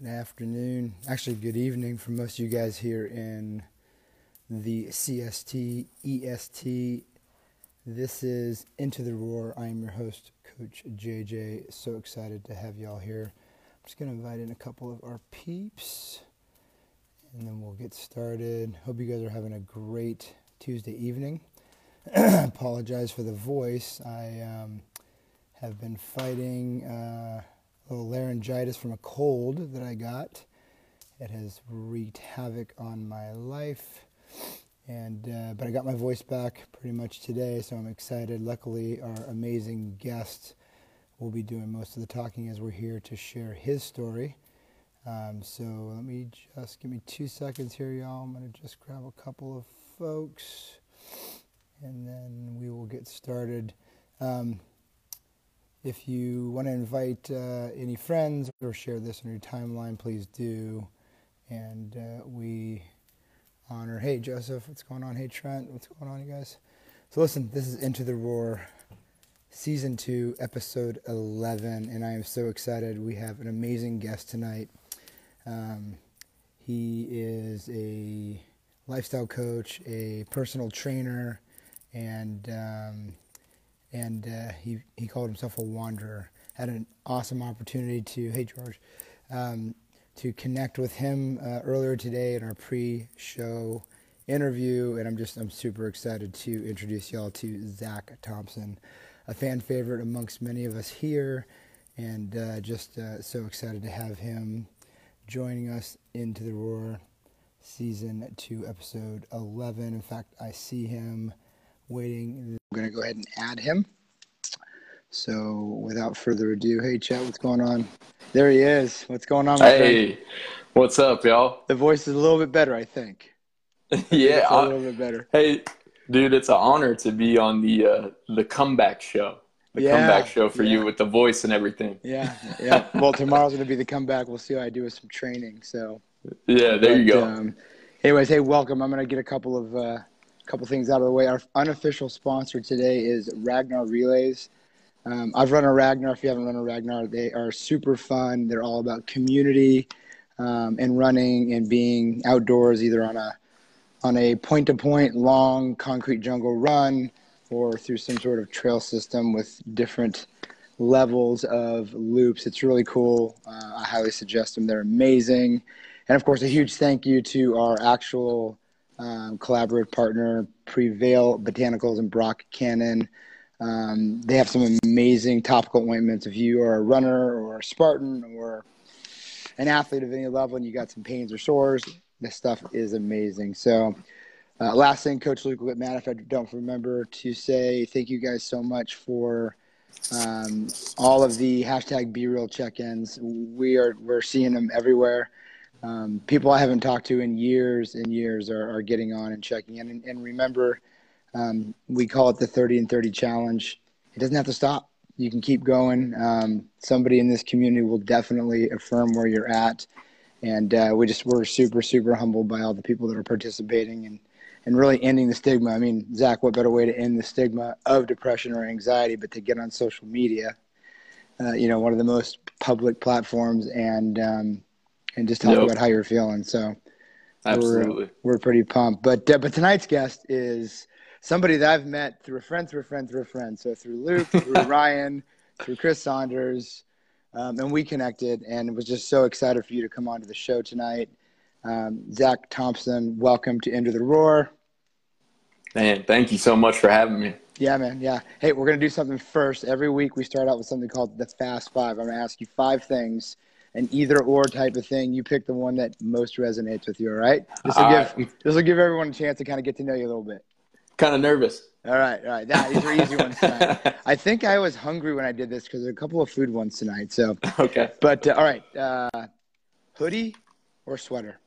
Good afternoon, actually, good evening for most of you guys here in the CST, EST. This is Into the Roar. I am your host, Coach JJ. So excited to have y'all here. I'm just going to invite in a couple of our peeps and then we'll get started. Hope you guys are having a great Tuesday evening. Apologize for the voice. I um, have been fighting. Uh, little laryngitis from a cold that I got. It has wreaked havoc on my life. And uh, but I got my voice back pretty much today, so I'm excited. Luckily, our amazing guest will be doing most of the talking as we're here to share his story. Um, so let me just give me two seconds here, y'all. I'm gonna just grab a couple of folks, and then we will get started. Um, if you want to invite uh, any friends or share this on your timeline, please do. And uh, we honor, hey, Joseph, what's going on? Hey, Trent, what's going on, you guys? So, listen, this is Into the Roar, Season 2, Episode 11, and I am so excited. We have an amazing guest tonight. Um, he is a lifestyle coach, a personal trainer, and um, and uh, he he called himself a wanderer. Had an awesome opportunity to hey George, um, to connect with him uh, earlier today in our pre-show interview, and I'm just I'm super excited to introduce y'all to Zach Thompson, a fan favorite amongst many of us here, and uh, just uh, so excited to have him joining us into the roar season two episode 11 in fact i see him waiting. I'm going to go ahead and add him. So without further ado, hey, chat, what's going on? There he is. What's going on? hey, friend? what's up, y'all? The voice is a little bit better, I think. yeah, a little bit better. Hey, dude, it's an honor to be on the uh, the comeback show. The yeah, comeback show for yeah. you with the voice and everything. Yeah, yeah. well, tomorrow's going to be the comeback. We'll see how I do with some training. So. Yeah, there but, you go. Um, anyways, hey, welcome. I'm going to get a couple of. Uh, couple things out of the way. Our unofficial sponsor today is Ragnar Relays. Um, I've run a Ragnar. If you haven't run a Ragnar, they are super fun. They're all about community um, and running and being outdoors, either on a on a point-to-point long concrete jungle run or through some sort of trail system with different levels of loops. It's really cool. Uh, I highly suggest them. They're amazing. And of course, a huge thank you to our actual um, collaborative partner, Prevail Botanicals and Brock Cannon. Um, they have some amazing topical ointments. If you are a runner or a Spartan or an athlete of any level and you got some pains or sores, this stuff is amazing. So, uh, last thing, Coach Luke Whitman, if I don't remember to say thank you guys so much for um, all of the hashtag Be Real check-ins. We are we're seeing them everywhere um, people I haven't talked to in years and years are, are getting on and checking in. And, and remember, um, we call it the 30 and 30 challenge. It doesn't have to stop. You can keep going. Um, somebody in this community will definitely affirm where you're at. And uh, we just we're super super humbled by all the people that are participating and and really ending the stigma. I mean, Zach, what better way to end the stigma of depression or anxiety but to get on social media? Uh, you know, one of the most public platforms and um, and just talk yep. about how you're feeling. So absolutely, we're, we're pretty pumped. But uh, but tonight's guest is somebody that I've met through a friend, through a friend, through a friend. So through Luke, through Ryan, through Chris Saunders, um, and we connected, and was just so excited for you to come on to the show tonight. Um, Zach Thompson, welcome to Into the Roar. Man, thank you so much for having me. Yeah, man. Yeah. Hey, we're going to do something first. Every week we start out with something called the Fast Five. I'm going to ask you five things an either or type of thing. You pick the one that most resonates with you. All right. This will give right. this will give everyone a chance to kind of get to know you a little bit. Kind of nervous. All right, all right. That, these are easy ones tonight. I think I was hungry when I did this because there's a couple of food ones tonight. So okay. But uh, all right, uh, hoodie or sweater?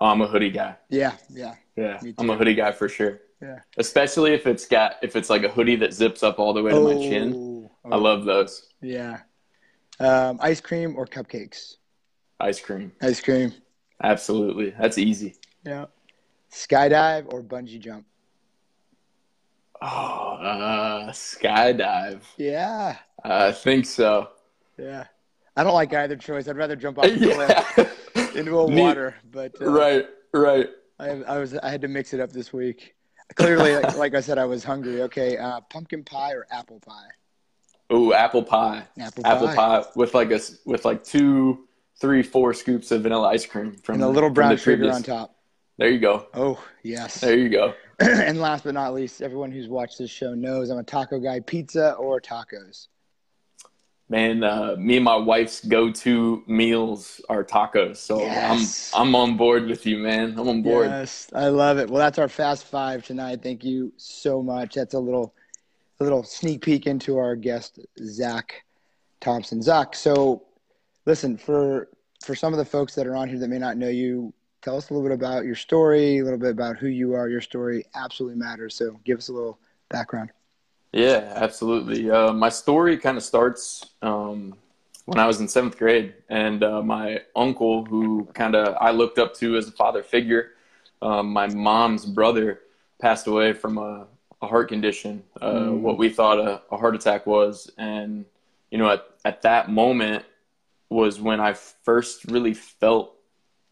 Oh, I'm a hoodie guy. Yeah, yeah. Yeah, I'm a hoodie guy for sure. Yeah. Especially if it's got if it's like a hoodie that zips up all the way to oh, my chin. Oh. I love those. Yeah. Um, ice cream or cupcakes? Ice cream. Ice cream. Absolutely. That's easy. Yeah. Skydive or bungee jump? Oh, uh, skydive. Yeah. I think so. Yeah. I don't like either choice. I'd rather jump off the yeah. cliff into a water. But uh, right, right. I, I, was I had to mix it up this week. Clearly, like, like, I said, I was hungry. Okay, uh, pumpkin pie or apple pie? Oh, apple pie. Apple pie. Apple pie with like a with like two, three, four scoops of vanilla ice cream from and a little brown sugar on top. There you go. Oh yes. There you go. and last but not least, everyone who's watched this show knows I'm a taco guy. Pizza or tacos? Man, uh, me and my wife's go-to meals are tacos. So yes. I'm I'm on board with you, man. I'm on board. Yes, I love it. Well, that's our fast five tonight. Thank you so much. That's a little a little sneak peek into our guest Zach Thompson. Zach, so listen for for some of the folks that are on here that may not know you, tell us a little bit about your story, a little bit about who you are. Your story absolutely matters. So give us a little background. Yeah, absolutely. Uh, my story kind of starts um, when I was in seventh grade, and uh, my uncle, who kind of I looked up to as a father figure, um, my mom's brother passed away from a, a heart condition, uh, mm. what we thought a, a, heart attack was, and you know, at at that moment was when I first really felt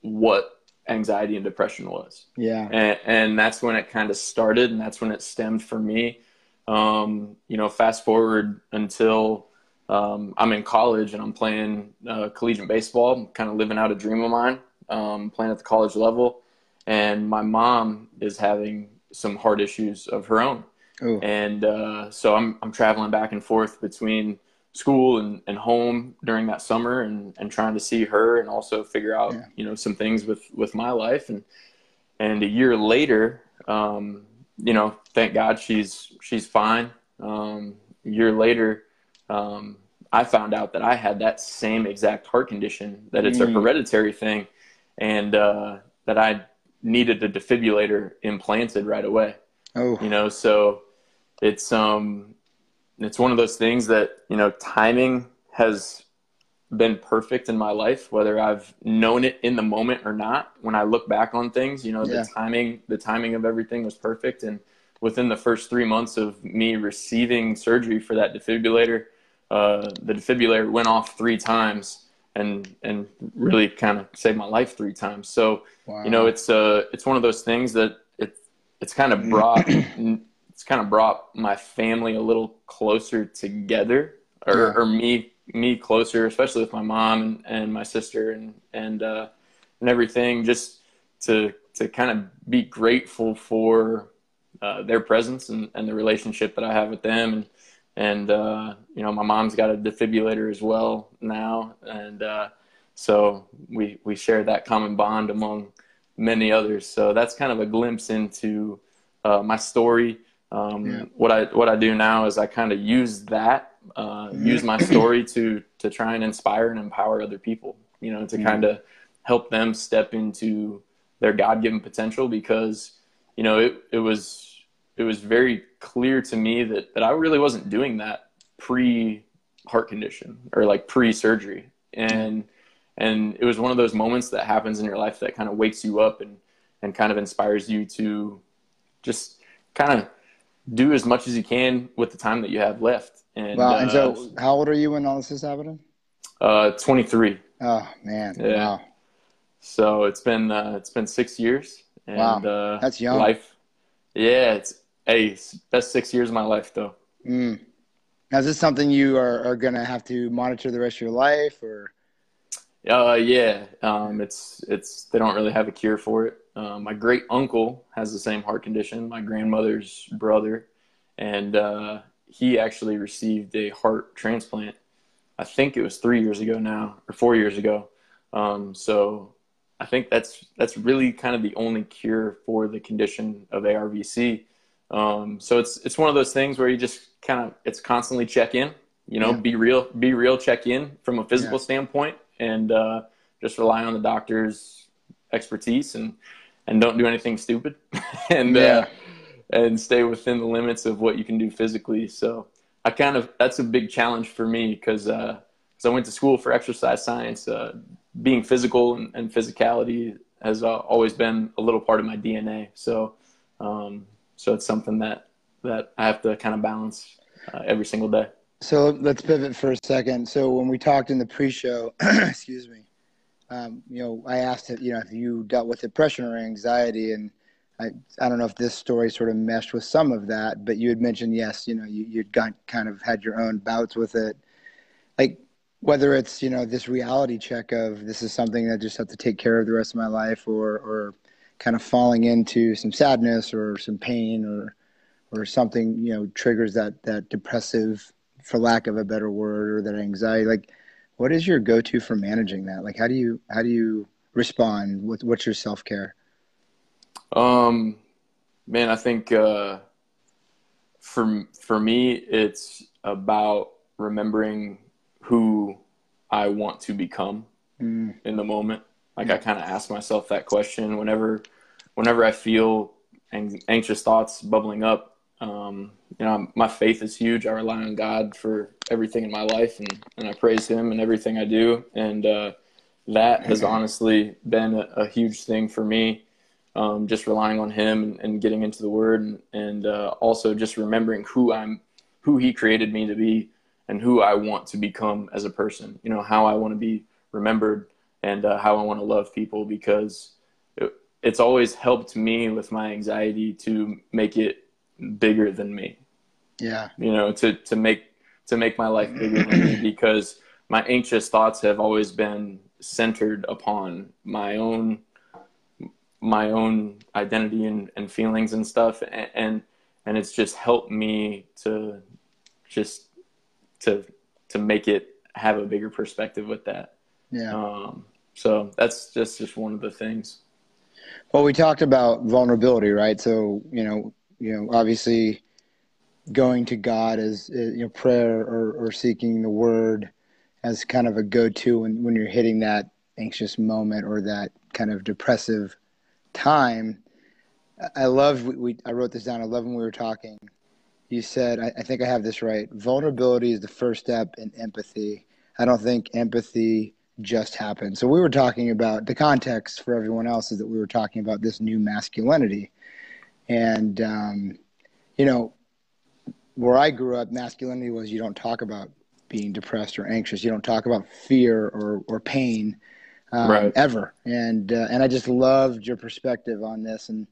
what anxiety and depression was. Yeah. And, and that's when it kind of started and that's when it stemmed for me. Um, you know, fast forward until um, I'm in college and I'm playing uh, collegiate baseball, I'm kind of living out a dream of mine, um, playing at the college level. And my mom is having some heart issues of her own. Ooh. And uh, so I'm, I'm traveling back and forth between school and, and home during that summer and, and trying to see her and also figure out yeah. you know some things with with my life and and a year later um, you know thank god she's she's fine um, a year later um, i found out that i had that same exact heart condition that it's mm. a hereditary thing and uh, that i needed a defibrillator implanted right away. Oh. You know so it's um it's one of those things that you know timing has been perfect in my life whether i've known it in the moment or not. When i look back on things you know yeah. the timing the timing of everything was perfect. And within the first three months of me receiving surgery for that defibrillator uh, the defibrillator went off three times and and really kind of saved my life three times so wow. you know it's uh it's one of those things that it it's kind of brought it's kind of brought my family a little closer together or, yeah. or me me closer especially with my mom and, and my sister and and uh, and everything just to to kind of be grateful for uh, their presence and, and the relationship that I have with them and and uh, you know my mom's got a defibrillator as well now and uh, so we we share that common bond among many others so that's kind of a glimpse into uh, my story um, yeah. What I what I do now is I kind of use that, uh, use my story to to try and inspire and empower other people. You know, to mm-hmm. kind of help them step into their God given potential because you know it it was it was very clear to me that that I really wasn't doing that pre heart condition or like pre surgery and and it was one of those moments that happens in your life that kind of wakes you up and and kind of inspires you to just kind of do as much as you can with the time that you have left. And, wow. And so, uh, how old are you when all this is happening? Uh, 23. Oh man. Yeah. Wow. So it's been, uh, it's been six years and, wow. uh, that's young life. Yeah. It's a best six years of my life though. Mm. Now, is this something you are, are going to have to monitor the rest of your life or? Uh, yeah. Um, it's, it's, they don't really have a cure for it. Uh, my great uncle has the same heart condition, my grandmother's brother, and uh, he actually received a heart transplant. I think it was three years ago now, or four years ago. Um, so I think that's that's really kind of the only cure for the condition of ARVC. Um, so it's it's one of those things where you just kind of it's constantly check in, you know, yeah. be real, be real, check in from a physical yeah. standpoint, and uh, just rely on the doctor's expertise and and don't do anything stupid and uh, yeah. uh, and stay within the limits of what you can do physically. So I kind of that's a big challenge for me because uh, cause I went to school for exercise science. Uh, being physical and, and physicality has uh, always been a little part of my DNA. So um, so it's something that that I have to kind of balance uh, every single day. So let's pivot for a second. So when we talked in the pre-show, excuse me, um, you know, I asked if you know if you dealt with depression or anxiety, and I I don't know if this story sort of meshed with some of that, but you had mentioned yes, you know, you you'd got kind of had your own bouts with it, like whether it's you know this reality check of this is something I just have to take care of the rest of my life, or or kind of falling into some sadness or some pain or or something you know triggers that that depressive for lack of a better word or that anxiety. Like what is your go-to for managing that? Like how do you how do you respond what, what's your self-care? Um man i think uh for for me it's about remembering who i want to become mm. in the moment like i kind of ask myself that question whenever whenever i feel anxious thoughts bubbling up um, you know, my faith is huge. I rely on God for everything in my life, and, and I praise Him in everything I do. And uh, that has honestly been a, a huge thing for me. Um, just relying on Him and, and, getting into the Word, and, and uh, also just remembering who I'm, who He created me to be, and who I want to become as a person. You know, how I want to be remembered, and uh, how I want to love people. Because it, it's always helped me with my anxiety to make it bigger than me. Yeah. You know, to to make to make my life bigger than me because my anxious thoughts have always been centered upon my own my own identity and, and feelings and stuff and, and and it's just helped me to just to to make it have a bigger perspective with that. Yeah. Um, so that's just just one of the things. Well, we talked about vulnerability, right? So you know, you know, obviously going to God as uh, you know prayer or, or seeking the Word as kind of a go-to when when you're hitting that anxious moment or that kind of depressive time. I love we, we I wrote this down. I love when we were talking. You said I, I think I have this right. Vulnerability is the first step in empathy. I don't think empathy just happened. So we were talking about the context for everyone else is that we were talking about this new masculinity and, um, you know, where I grew up, masculinity was you don't talk about being depressed or anxious. You don't talk about fear or, or pain um, right. ever. And, uh, and I just loved your perspective on this. And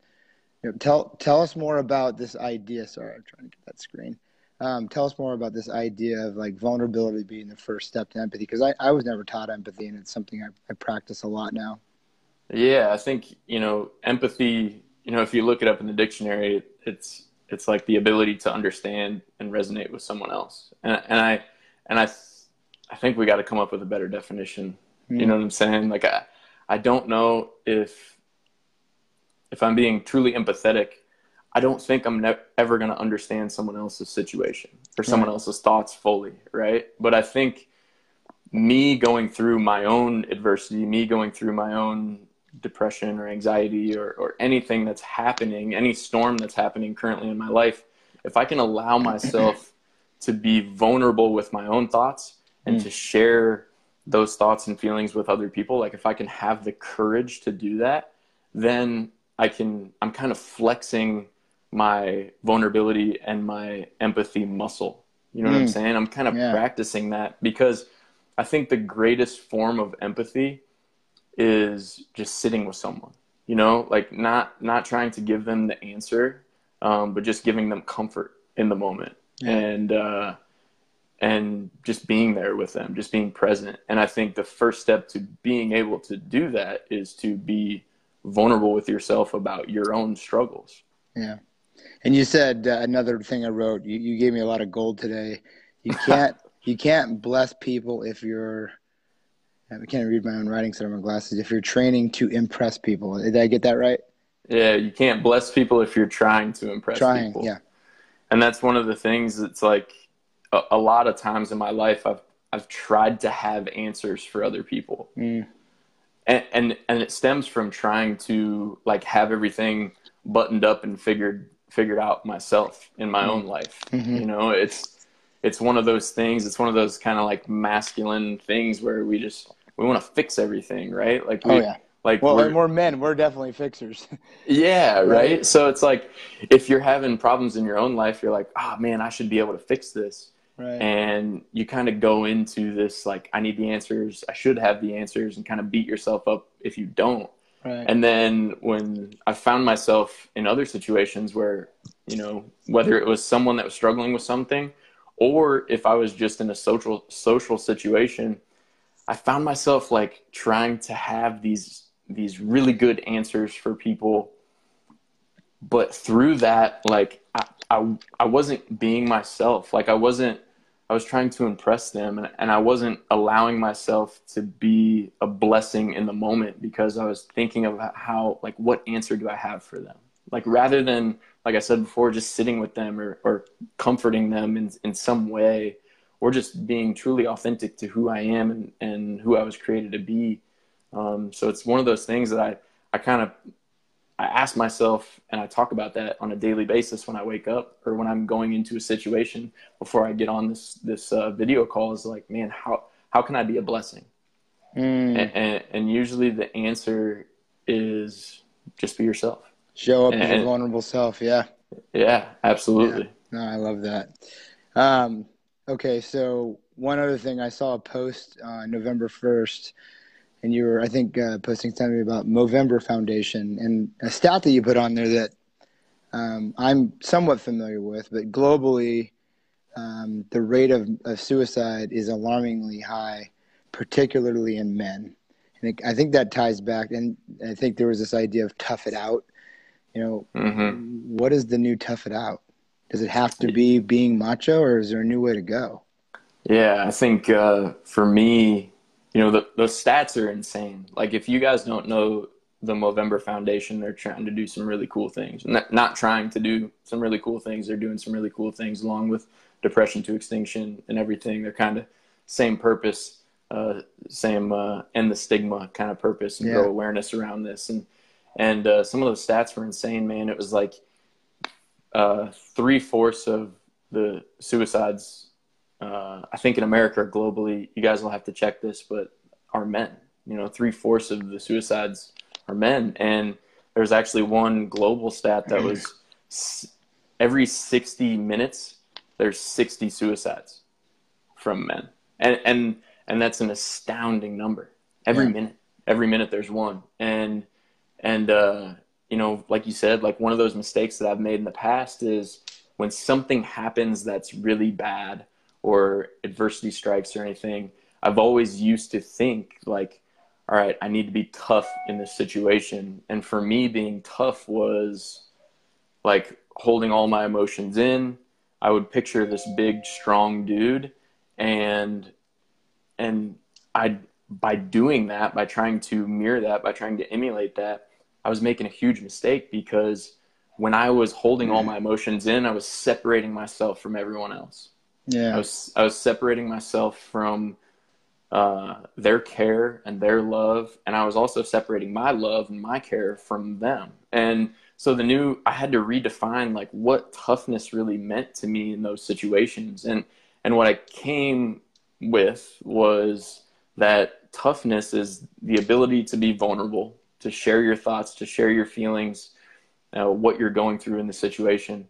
you know, tell, tell us more about this idea. Sorry, I'm trying to get that screen. Um, tell us more about this idea of like vulnerability being the first step to empathy because I, I was never taught empathy and it's something I, I practice a lot now yeah i think you know empathy you know, if you look it up in the dictionary, it's it's like the ability to understand and resonate with someone else. And, and I and I I think we got to come up with a better definition. Mm. You know what I'm saying? Like I I don't know if if I'm being truly empathetic. I don't think I'm ne- ever going to understand someone else's situation or someone right. else's thoughts fully, right? But I think me going through my own adversity, me going through my own depression or anxiety or, or anything that's happening, any storm that's happening currently in my life, if I can allow myself to be vulnerable with my own thoughts and mm. to share those thoughts and feelings with other people, like if I can have the courage to do that, then I can, I'm kind of flexing my vulnerability and my empathy muscle. You know mm. what I'm mm. saying? I'm kind of yeah. practicing that because I think the greatest form of empathy is just sitting with someone you know like not not trying to give them the answer um, but just giving them comfort in the moment yeah. and uh, and just being there with them just being present and i think the first step to being able to do that is to be vulnerable with yourself about your own struggles yeah and you said uh, another thing i wrote you, you gave me a lot of gold today you can't you can't bless people if you're I can't read my own writing, so I my glasses. If you're training to impress people, did I get that right? Yeah, you can't bless people if you're trying to impress trying, people. Yeah, and that's one of the things. That's like a, a, lot of times in my life, I've I've tried to have answers for other people, mm. and, and and it stems from trying to like have everything buttoned up and figured figured out myself in my own life. Mm-hmm. You know, it's it's one of those things. It's one of those kind of like masculine things where we just we want to fix everything, right? Like, we, oh yeah. Like, well, we're, we're men. We're definitely fixers. yeah, right? right? So it's like if you're having problems in your own life, you're like, oh man, I should be able to fix this. Right. And you kind of go into this like, I need the answers. I should have the answers, and kind of beat yourself up if you don't. Right. And then when I found myself in other situations where, you know, whether it was someone that was struggling with something, or if I was just in a social social situation, I found myself like trying to have these these really good answers for people but through that like I, I, I wasn't being myself like i wasn't i was trying to impress them and, and i wasn't allowing myself to be a blessing in the moment because i was thinking of how like what answer do i have for them? Like rather than like i said before just sitting with them or, or comforting them in, in some way or just being truly authentic to who i am and, and who i was created to be. Um, so it's one of those things that i i kind of I ask myself, and I talk about that on a daily basis when I wake up or when I'm going into a situation before I get on this this uh, video call. Is like, man, how how can I be a blessing? Mm. And, and, and, usually the answer is just be yourself. Show up and, as a vulnerable self. Yeah. Yeah, absolutely. Yeah. No, I love that. Um, okay, so one other thing, I saw a post on November first and you were, I think, uh, posting something about Movember Foundation and a stat that you put on there that um, I'm somewhat familiar with, but globally, um, the rate of, of suicide is alarmingly high, particularly in men. And it, I think that ties back, and I think there was this idea of tough it out. You know, mm-hmm. what is the new tough it out? Does it have to be being macho, or is there a new way to go? Yeah, I think uh, for me, you know the, the stats are insane. Like if you guys don't know the movember foundation they're trying to do some really cool things. Not, not trying to do some really cool things they're doing some really cool things along with depression to extinction and everything. They're kind of same purpose uh, same uh, end the stigma kind of purpose and yeah. grow awareness around this. And and uh, some of those stats were insane man. It was like uh, three fourths of the suicides uh, I think in America or globally, you guys will have to check this, but are men. You know, three fourths of the suicides are men. And there's actually one global stat that was every 60 minutes, there's 60 suicides from men. And, and, and that's an astounding number. Every yeah. minute, every minute there's one. And, and, uh, you know, like you said, like one of those mistakes that I've made in the past is when something happens that's really bad or adversity strikes or anything, I've always used to think like, all right, I need to be tough in this situation. And for me, being tough was like holding all my emotions in. I would picture this big, strong dude, and and I by doing that, by trying to mirror that, by trying to emulate that, I was making a huge mistake because when I was holding all mm-hmm. my emotions in, I was separating myself from everyone else. Yeah. I was I was separating myself from uh, their care and their love, and I was also separating my love and my care from them. And so the new I had to redefine like what toughness really meant to me in those situations, and and what I came with was that toughness is the ability to be vulnerable, to share your thoughts, to share your feelings, uh, what you're going through in the situation,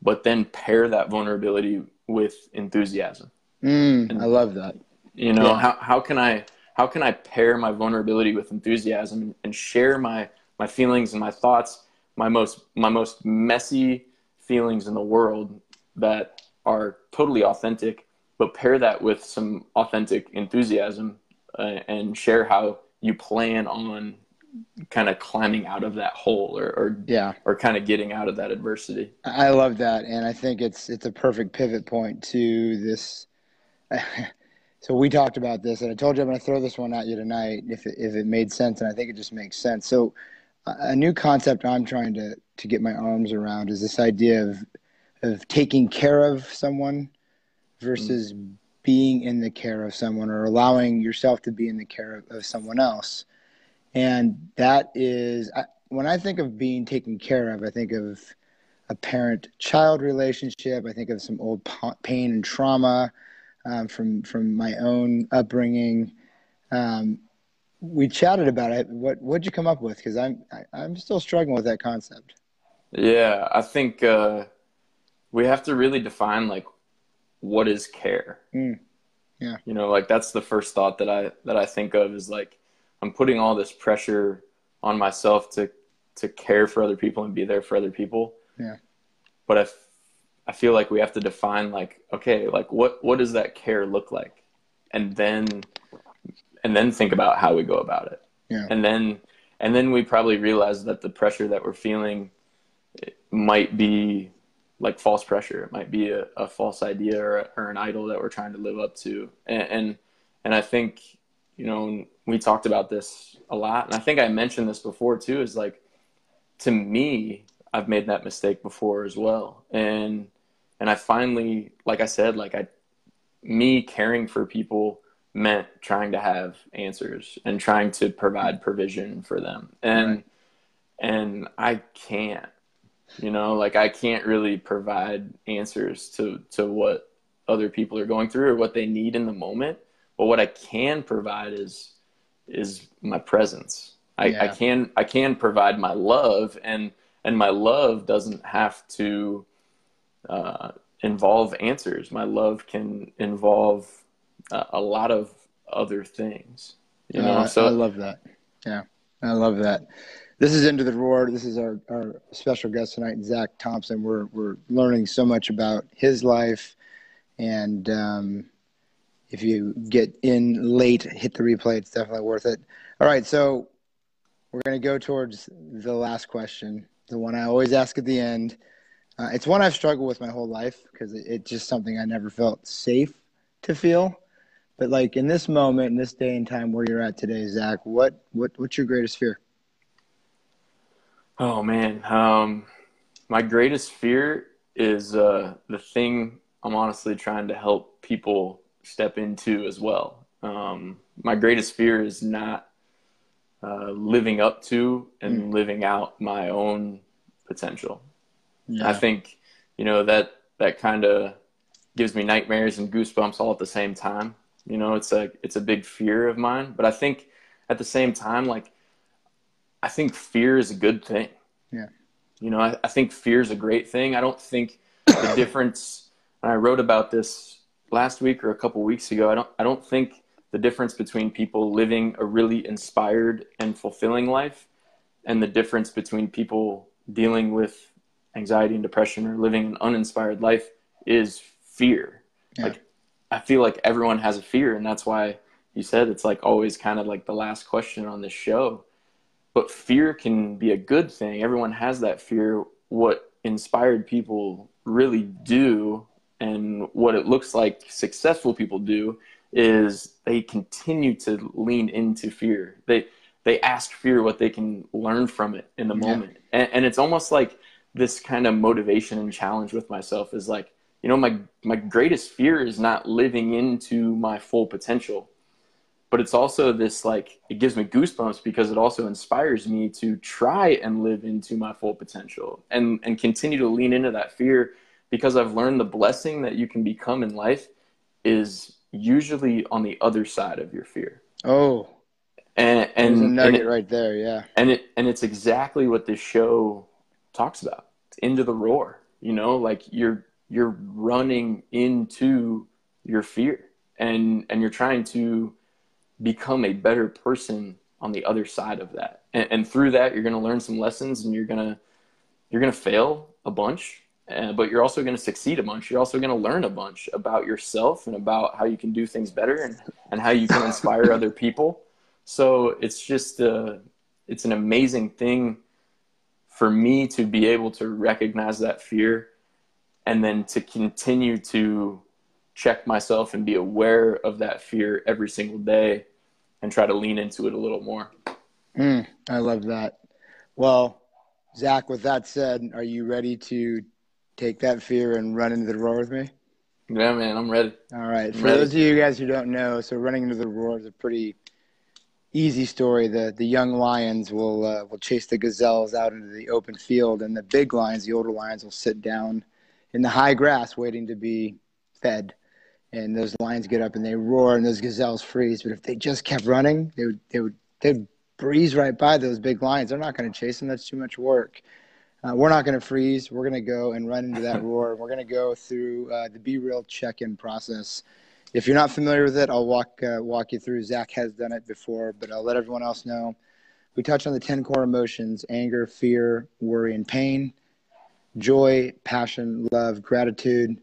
but then pair that vulnerability with enthusiasm. Mm, and, I love that. You know, yeah. how, how can I how can I pair my vulnerability with enthusiasm and, and share my my feelings and my thoughts, my most my most messy feelings in the world that are totally authentic, but pair that with some authentic enthusiasm uh, and share how you plan on kind of climbing out of that hole or, or yeah. or kind of getting out of that adversity. I love that and i think it's it's a perfect pivot point to this so we talked about this and i told you i'm going to throw this one at you tonight if it, if it made sense and i think it just makes sense. So a new concept i'm trying to to get my arms around is this idea of of taking care of someone versus mm. being in the care of someone or allowing yourself to be in the care of, of someone else and that is when I think of being taken care of, I think of a parent-child relationship. I think of some old pain and trauma um, from from my own upbringing. Um, we chatted about it. What what'd you come up with? Because I'm I, am i am still struggling with that concept. Yeah, I think uh, we have to really define like what is care? Mm. Yeah. You know, like that's the first thought that I that I think of is like I'm putting all this pressure on myself to to care for other people and be there for other people. Yeah. But I, I feel like we have to define like okay, like what what does that care look like? And then and then think about how we go about it. Yeah. And then and then we probably realize that the pressure that we're feeling might be like false pressure. It might be a, a false idea or, or, an idol that we're trying to live up to. And, and, and I think, you know, we talked about this a lot. And I think I mentioned this before too, is like, to me, I've made that mistake before as well. And, and I finally, like I said, like I, me caring for people meant trying to have answers and trying to provide provision for them. And, right. and I can't you know like i can't really provide answers to to what other people are going through or what they need in the moment but what i can provide is is my presence i, yeah. I can i can provide my love and and my love doesn't have to uh, involve answers my love can involve uh, a lot of other things you know uh, so i love that yeah i love that this is Into the Roar. This is our, our special guest tonight, Zach Thompson. We're, we're learning so much about his life. And um, if you get in late, hit the replay. It's definitely worth it. All right. So we're going to go towards the last question, the one I always ask at the end. Uh, it's one I've struggled with my whole life because it, it's just something I never felt safe to feel. But like in this moment, in this day and time where you're at today, Zach, what, what what's your greatest fear? Oh man, um, my greatest fear is uh, the thing I'm honestly trying to help people step into as well. Um, my greatest fear is not uh, living up to and mm. living out my own potential. Yeah. I think you know that that kind of gives me nightmares and goosebumps all at the same time. You know, it's a it's a big fear of mine, but I think at the same time, like I think fear is a good thing. Yeah. You know, I, I think fear is a great thing. I don't think the difference, and I wrote about this last week or a couple weeks ago, I don't, I don't think the difference between people living a really inspired and fulfilling life and the difference between people dealing with anxiety and depression or living an uninspired life is fear. Yeah. Like, I feel like everyone has a fear, and that's why you said it's like always kind of like the last question on this show but fear can be a good thing. Everyone has that fear. What inspired people really do and what it looks like successful people do is they continue to lean into fear. They they ask fear what they can learn from it in the moment. And, and it's almost like this kind of motivation and challenge with myself is like, you know, my my greatest fear is not living into my full potential but it's also this like it gives me goosebumps because it also inspires me to try and live into my full potential and and continue to lean into that fear because I've learned the blessing that you can become in life is usually on the other side of your fear. Oh. And and, nugget and it, right there, yeah. And it and it's exactly what this show talks about. It's into the roar, you know, like you're you're running into your fear and and you're trying to become a better person on the other side of that. And, and through that, you're going to learn some lessons, and you're to you're going to fail a bunch, uh, but you're also going to succeed a bunch. You're also going to learn a bunch about yourself and about how you can do things better and, and how you can inspire other people. So it's just uh, it's an amazing thing for me to be able to recognize that fear and then to continue to check myself and be aware of that fear every single day and try to lean into it a little more. Mm, I love that. Well, Zach, with that said, are you ready to take that fear and run into the roar with me? Yeah, man, I'm ready. All right. I'm For ready. those of you guys who don't know, so running into the roar is a pretty easy story. The the young lions will uh, will chase the gazelles out into the open field, and the big lions, the older lions, will sit down in the high grass waiting to be fed and those lions get up and they roar and those gazelles freeze. But if they just kept running, they would they would they'd breeze right by those big lions. They're not going to chase them. That's too much work. Uh, we're not going to freeze. We're going to go and run into that roar. We're going to go through uh, the Be Real check-in process. If you're not familiar with it, I'll walk uh, walk you through. Zach has done it before, but I'll let everyone else know. We touch on the ten core emotions: anger, fear, worry, and pain, joy, passion, love, gratitude. And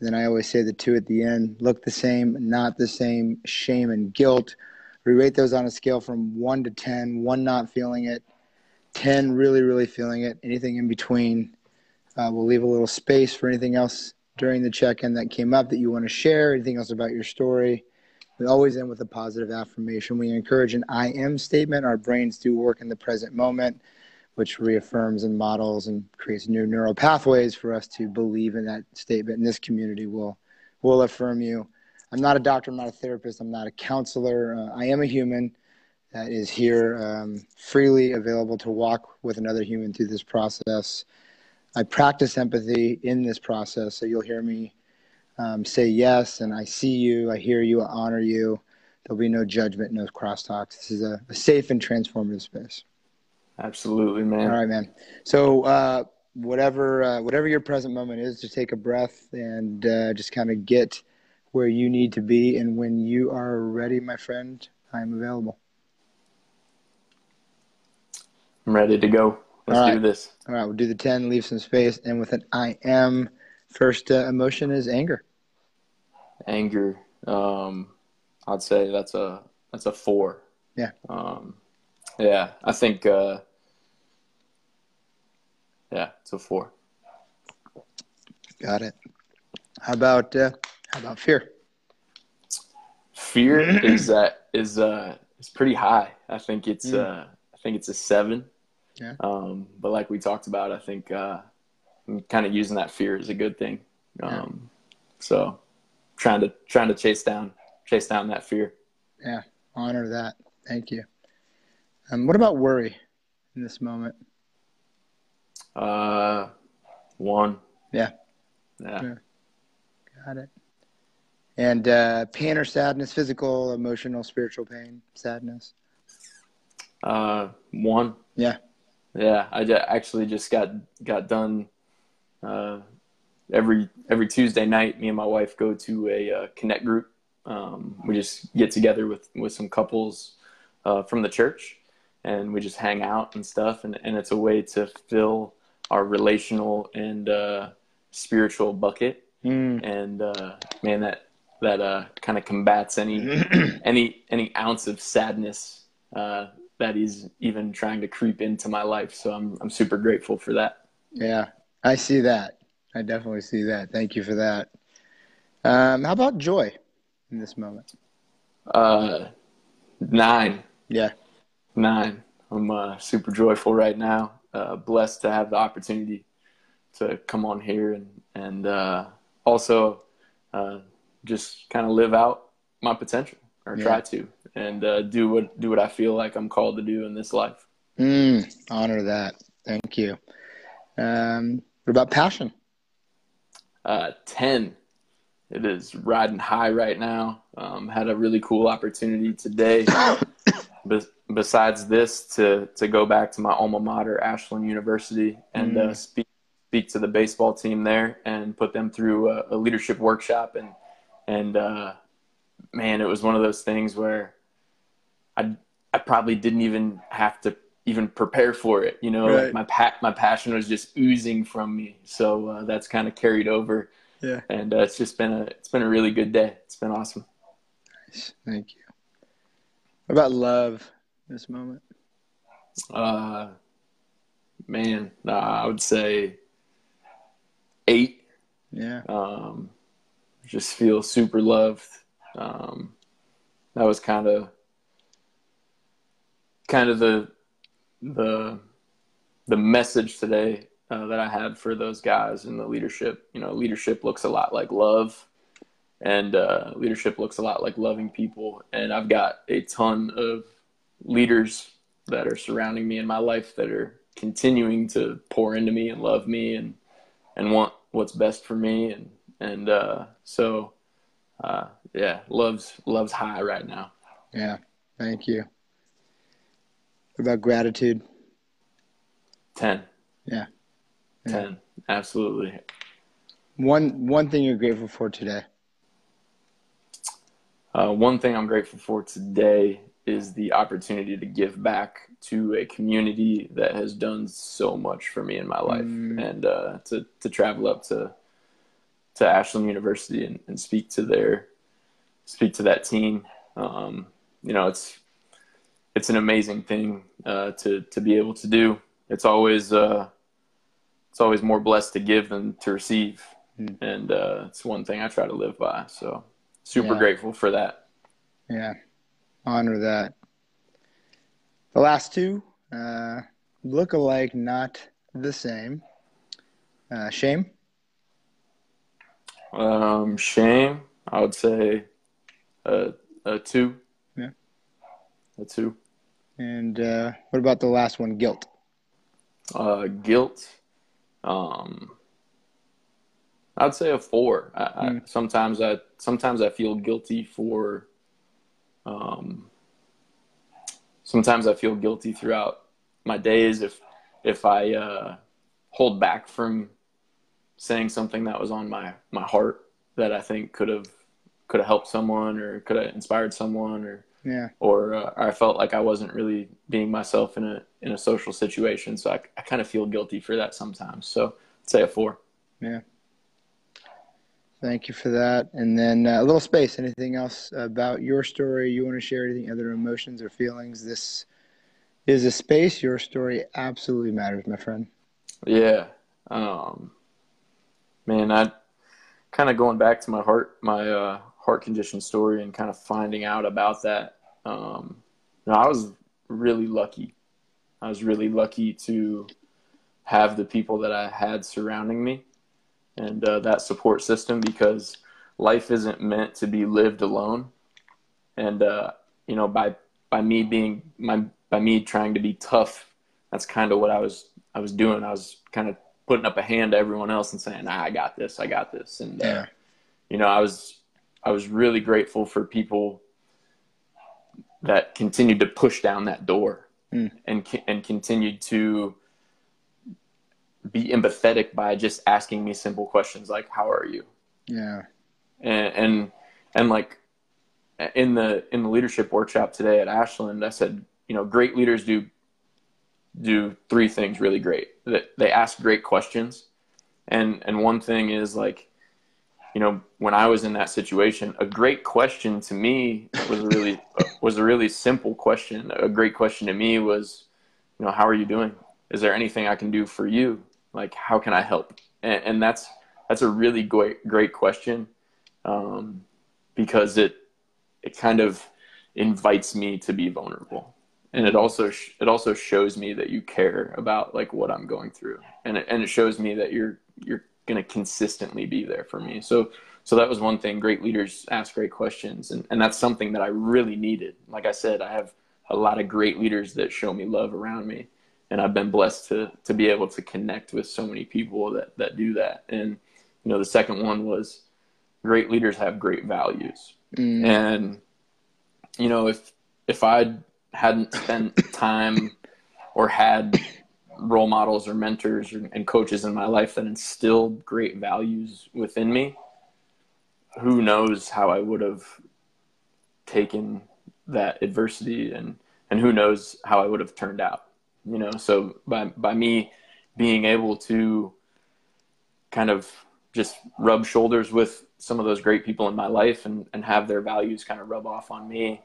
then I always say the two at the end: look the same, not the same, shame and guilt. We rate those on a scale from one to ten. One not feeling it, 10 really really feeling it. Anything in between. Uh, we'll leave a little space for anything else during the check-in that came up that you want to share anything else about your story. We always end with a positive affirmation. We encourage an i am statement. Our brains do work in the present moment which reaffirms and models and creates new neural pathways for us to believe in that statement. And this community will will affirm you. I'm not a doctor. I'm not a therapist. I'm not a counselor. Uh, i am a human that is here um, freely available to walk with another human through this process. I practice empathy in this process, so you'll hear me um, say yes, and I see you, I hear you, I honor you. There'll be no judgment, no crosstalks. This is a, a safe and transformative space. Absolutely, man. All right, man. So, uh, whatever uh, whatever your present moment is, just take a breath and uh, just kind of get where you need to be. And when you are ready, my friend, I'm available. I'm ready to go. Let's right. do this. All right, we'll do the 10, leave some space. And with an I am, first uh, emotion is anger. Anger. Um, I'd say that's a that's a four. Yeah. Um, yeah, I think. Uh, yeah, it's a four. Got it. How about uh, how about fear? Fear is that is uh is pretty high. I think it's mm. uh think it's a seven. Yeah. Um, but like we talked about, I think uh, kind of using that fear is a good thing. Um, yeah. So trying to trying to chase down chase down that fear. Yeah, honor that. Thank you. Um, what about worry in this moment? Uh, one. Yeah. Yeah. yeah. Got it. And uh, pain or sadness, physical, emotional, spiritual pain, sadness. Uh, one. Yeah. Yeah, I actually just got got done. Uh, every every Tuesday night, me and my wife go to a uh, connect group. Um, we just get together with with some couples uh, from the church, and we just hang out and stuff. And, and it's a way to fill our relational and uh, spiritual bucket. Mm. And uh, man, that that uh, kind of combats any any any ounce of sadness uh, that he's even trying to creep into my life. So I'm I'm super grateful for that. Yeah, I see that. I definitely see that. Thank you for that. Um, how about joy in this moment? Uh, nine. Yeah, nine. I'm uh, super joyful right now. Uh, blessed to have the opportunity to come on here and and uh, also uh, just kind of live out my potential or yeah. try to and uh, do what do what I feel like I'm called to do in this life. Mm, honor that. Thank you. Um, what about passion? Uh, Ten. It is riding high right now. Um, had a really cool opportunity today. Be- besides this, to to go back to my alma mater, Ashland University, and uh, mm. uh, speak speak to the baseball team there and put them through a, a leadership workshop and and uh, man, it was one of those things where I I probably didn't even have to even prepare for it. You know, right. like my pa- my passion was just oozing from me. So uh, that's kind of carried over. Yeah, and uh, it's just been a it's been a really good day. It's been awesome. Nice, thank you. What about love? This moment. Uh, man, uh, I would say eight. Yeah. Um, just feel super loved. Um, that was kind of kind of the the the message today uh, that I had for those guys in the leadership. You know, leadership looks a lot like love, and uh, leadership looks a lot like loving people. And I've got a ton of leaders that are surrounding me in my life that are continuing to pour into me and love me and and want what's best for me. And and uh, so, uh, yeah, loves loves high right now. Yeah, thank you. What about gratitude? 10. Yeah. 10. Absolutely. One one thing you're grateful for today. Uh, one thing I'm grateful for today is the opportunity to give back to a community that has done so much for me in my life, mm. and uh, to to travel up to to Ashland University and, and, speak to their speak to that team. Um, you know, it's it's an amazing thing uh, to to be able to do. It's always uh, it's always more blessed to give than to receive, mm. and uh, it's one thing I try to live by. So super yeah. grateful for that. Yeah, honor that. The last two uh, look alike, not the same. Uh, shame. Um, shame. I would say a, a two. Yeah. A two. And uh, what about the last one? Guilt. Uh, guilt. Um, I'd say a four. I, mm. I, hmm. sometimes I sometimes I feel guilty for. Um, sometimes I feel guilty throughout my days if if I uh, hold back from saying something that was on my my heart that I think could have could have helped someone or could have inspired someone or yeah. Or uh, I felt like I wasn't really being myself in a in a social situation. So I, I kind of feel guilty for that sometimes. So I'd say a four. Yeah. Thank you for that. And then uh, a little space. Anything else about your story you want to share? Anything other emotions or feelings? This is a space. Your story absolutely matters my friend. Yeah. Um man I kind of going back to my heart my uh heart condition story and kind of finding out about that. Um, you know, I was really lucky. I was really lucky to have the people that I had surrounding me and uh, that support system because life isn't meant to be lived alone. And uh, you know, by by me being my by me trying to be tough, that's kind of what I was I was doing. I was kind of putting up a hand to everyone else and saying, nah, "I got this, I got this." And uh, yeah. you know, I was I was really grateful for people that continued to push down that door mm. and and continued to be empathetic by just asking me simple questions like how are you? Yeah. And and, and like in the in the leadership workshop today at ashland i said you know great leaders do do three things really great. That they ask great questions. And and one thing is like you know, when I was in that situation, a great question to me was a really was a really simple question. A great question to me was, you know, how are you doing? Is there anything I can do for you? Like, how can I help? And, and that's that's a really great great question um, because it it kind of invites me to be vulnerable, and it also sh- it also shows me that you care about like what I'm going through, and it, and it shows me that you're you're going to consistently be there for me. So, so that was one thing. Great leaders ask great questions, and, and that's something that I really needed. Like I said, I have a lot of great leaders that show me love around me, and I've been blessed to to be able to connect with so many people that that do that. And you know, the second one was great leaders have great values, mm. and you know, if if I hadn't spent time or had role models or mentors or, and coaches in my life that instilled great values within me, who knows how I would have taken that adversity and and who knows how I would have turned out. You know, so by by me being able to kind of just rub shoulders with some of those great people in my life and, and have their values kind of rub off on me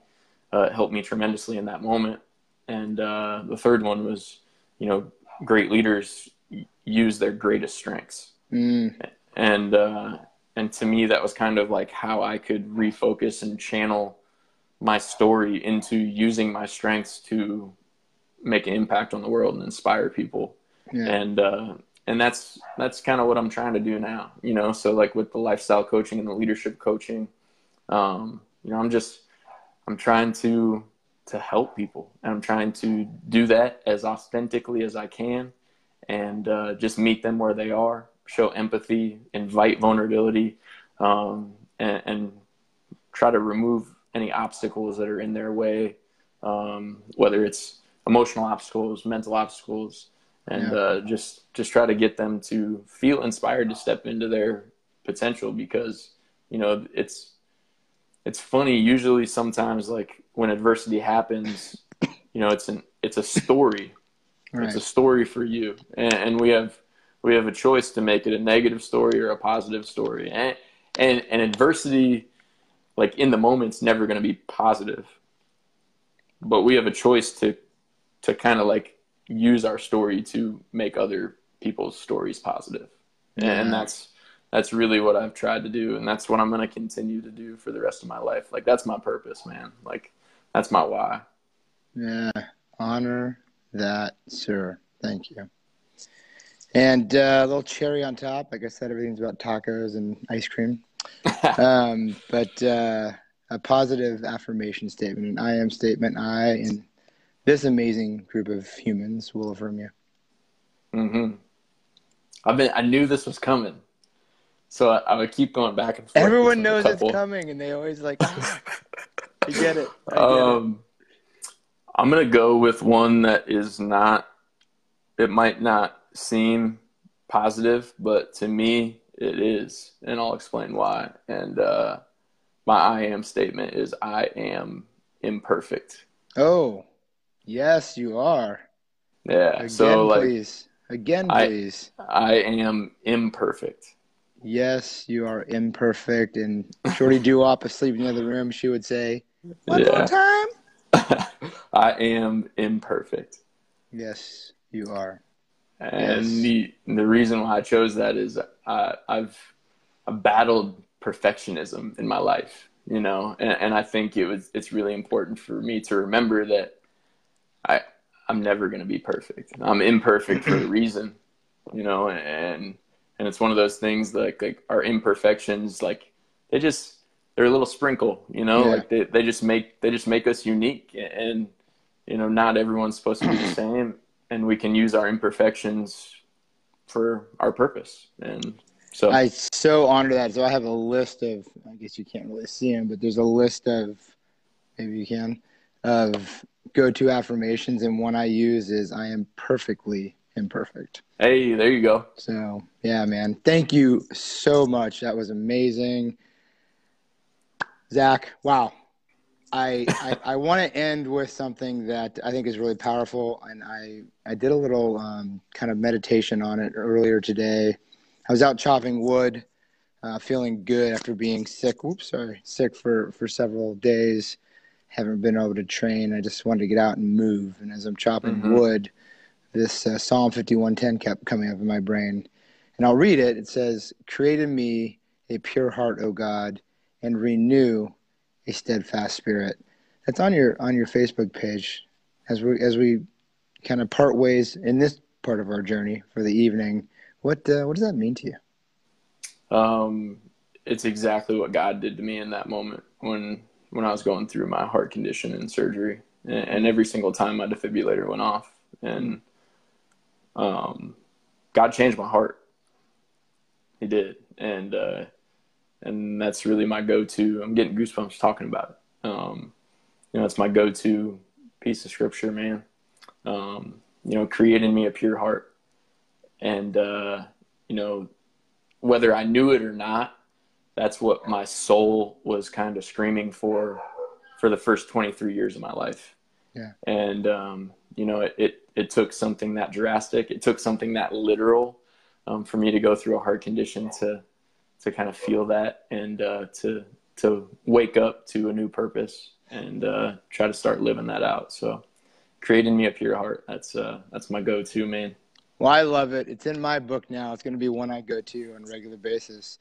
uh, helped me tremendously in that moment. And uh, the third one was, you know, great leaders use their greatest strengths. Mm. And uh, and to me, that was kind of like how I could refocus and channel my story into using my strengths to make an impact on the world and inspire people. Yeah. And uh, and that's that's kind of what I'm trying to do now. You know, so like with the lifestyle coaching and the leadership coaching, um, you know, I'm just I'm trying to to help people. And I'm trying to do that as authentically as I can and uh, just meet them where they are, show empathy, invite vulnerability, um, and, and, try to remove any obstacles that are in their way, um, whether it's emotional obstacles, mental obstacles, and yeah. uh, just just try to get them to feel inspired to step into their potential because you know it's it's funny usually sometimes like when adversity happens you know it's an it's a story right. it's a story for you and, and, we have we have a choice to make it a negative story or a positive story and and, and adversity like in the moment's never going to be positive but we have a choice to to kind of like use our story to make other people's stories positive. Yeah. and that's that's really what I've tried to do, and that's what I'm going to continue to do for the rest of my life. Like that's my purpose, man. Like that's my why. Yeah, honor that, sir. Thank you. And uh, a little cherry on top. Like I said, everything's about tacos and ice cream. um, but uh, a positive affirmation statement, an I am statement. I and this amazing group of humans will affirm you. Mm-hmm. I've been. I knew this was coming, so I, I would keep going back and forth. Everyone knows it's coming, and they always like. I get it. I get um, it. I'm gonna go with one that is not. It might not seem positive, but to me, it is, and I'll explain why. And uh, my I am statement is I am imperfect. Oh, yes, you are. Yeah. Again, so like, please. Again, please. I, I am imperfect. Yes, you are imperfect. And Shorty Doo-Wop asleep in the other room, she would say, One yeah. more time. I am imperfect. Yes, you are. And yes. the the reason why I chose that is I, I've I've battled perfectionism in my life, you know, and, and I think it was it's really important for me to remember that I I'm never gonna be perfect. I'm imperfect for a reason, you know, and and it's one of those things like like our imperfections like they just they're a little sprinkle, you know, yeah. like they, they just make they just make us unique and you know not everyone's supposed to be the same and we can use our imperfections for our purpose and so I so honor that. So I have a list of I guess you can't really see them, but there's a list of maybe you can of go-to affirmations, and one I use is I am perfectly imperfect. Hey, there you go. So yeah, man, thank you so much. That was amazing, Zach. Wow. I, I, I want to end with something that I think is really powerful, and I I did a little um, kind of meditation on it earlier today I was out chopping wood, uh, feeling good after being sick. Oops, sorry, sick for for several days. Haven't been able to train. I just wanted to get out and move. And as I'm chopping mm-hmm. wood, this uh, Psalm 51:10 kept coming up in my brain, and I'll read it. It says, "Create in me a pure heart, O God, and renew a steadfast spirit." That's on your on your Facebook page. As we as we kind of part ways in this part of our journey for the evening what uh, what does that mean to you? Um, it's exactly what God did to me in that moment when when I was going through my heart condition and surgery, and, and every single time my defibrillator went off, and um, God changed my heart. He did, and uh, and that's really my go-to. I'm getting goosebumps talking about it. Um, you know, it's my go-to piece of scripture, man. Um, you know, creating me a pure heart and uh, you know whether I knew it or not, that's what my soul was kind of screaming for for the first 23 years of my life. Yeah. And um, you know, it, it, it took something that drastic. It took something that literal um, for me to go through a heart condition to to kind of feel that and uh, to to wake up to a new purpose and uh, try to start living that out. So, creating me a pure heart. That's uh, that's my go-to, man. Well, I love it. It's in my book now. It's going to be one I go to on a regular basis.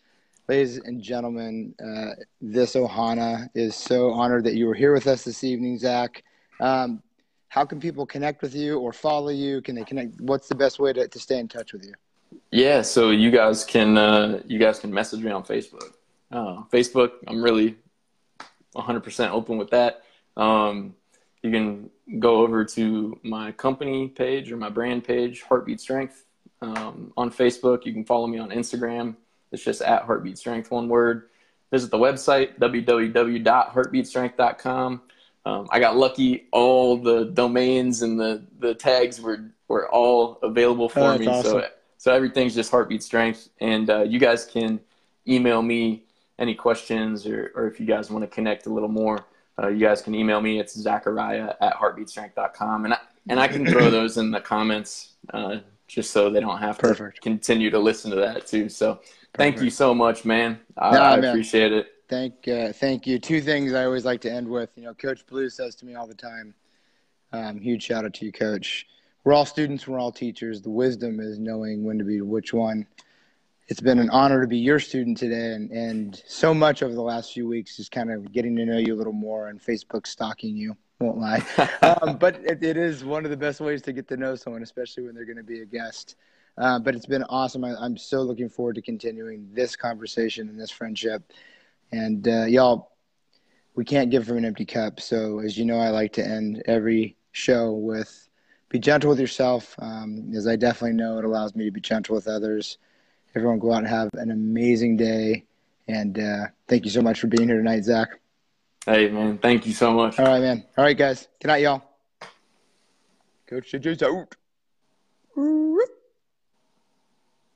Ladies and gentlemen, uh, this Ohana is so honored that you were here with us this evening, Zach. Um, how can people connect with you or follow you? Can they connect? What's the best way to, to stay in touch with you? Yeah, so you guys can uh, you guys can message me on Facebook. Uh, Facebook, I'm really 100% open with that. Um, you can go over to my company page or my brand page, Heartbeat Strength, um, on Facebook. You can follow me on Instagram. It's just at Heartbeat Strength, one word. Visit the website, www.heartbeatstrength.com. um, I got lucky. All the domains and the the tags were were all available for Oh, me. that's So awesome. So everything's just heartbeat strength. And uh, you guys can email me any questions or or if you guys want to connect a little more. Uh, you guys can email me. It's Zachariah at heartbeatstrength.com. And I, and I can throw those in the comments uh, just so they don't have Perfect. to continue to listen to that too. So thank Perfect. you so much, man. I, I man. appreciate it. Thank, uh, thank you. Two things I always like to end with. You know, Coach Blue says to me all the time. Um, huge shout out to you, Coach. We're all students. We're all teachers. The wisdom is knowing when to be which one. It's been an honor to be your student today, and, and so much over the last few weeks, is kind of getting to know you a little more and Facebook stalking you. Won't lie, um, but it, it is one of the best ways to get to know someone, especially when they're going to be a guest. Uh, but it's been awesome. I, I'm so looking forward to continuing this conversation and this friendship. And uh, y'all, we can't give from an empty cup. So, as you know, I like to end every show with be gentle with yourself, um, as I definitely know it allows me to be gentle with others. Everyone go out and have an amazing day. And uh, thank you so much for being here tonight, Zach. Hey, man. Thank you so much. All right, man. All right, guys. Good night, y'all. Coach JJ's out.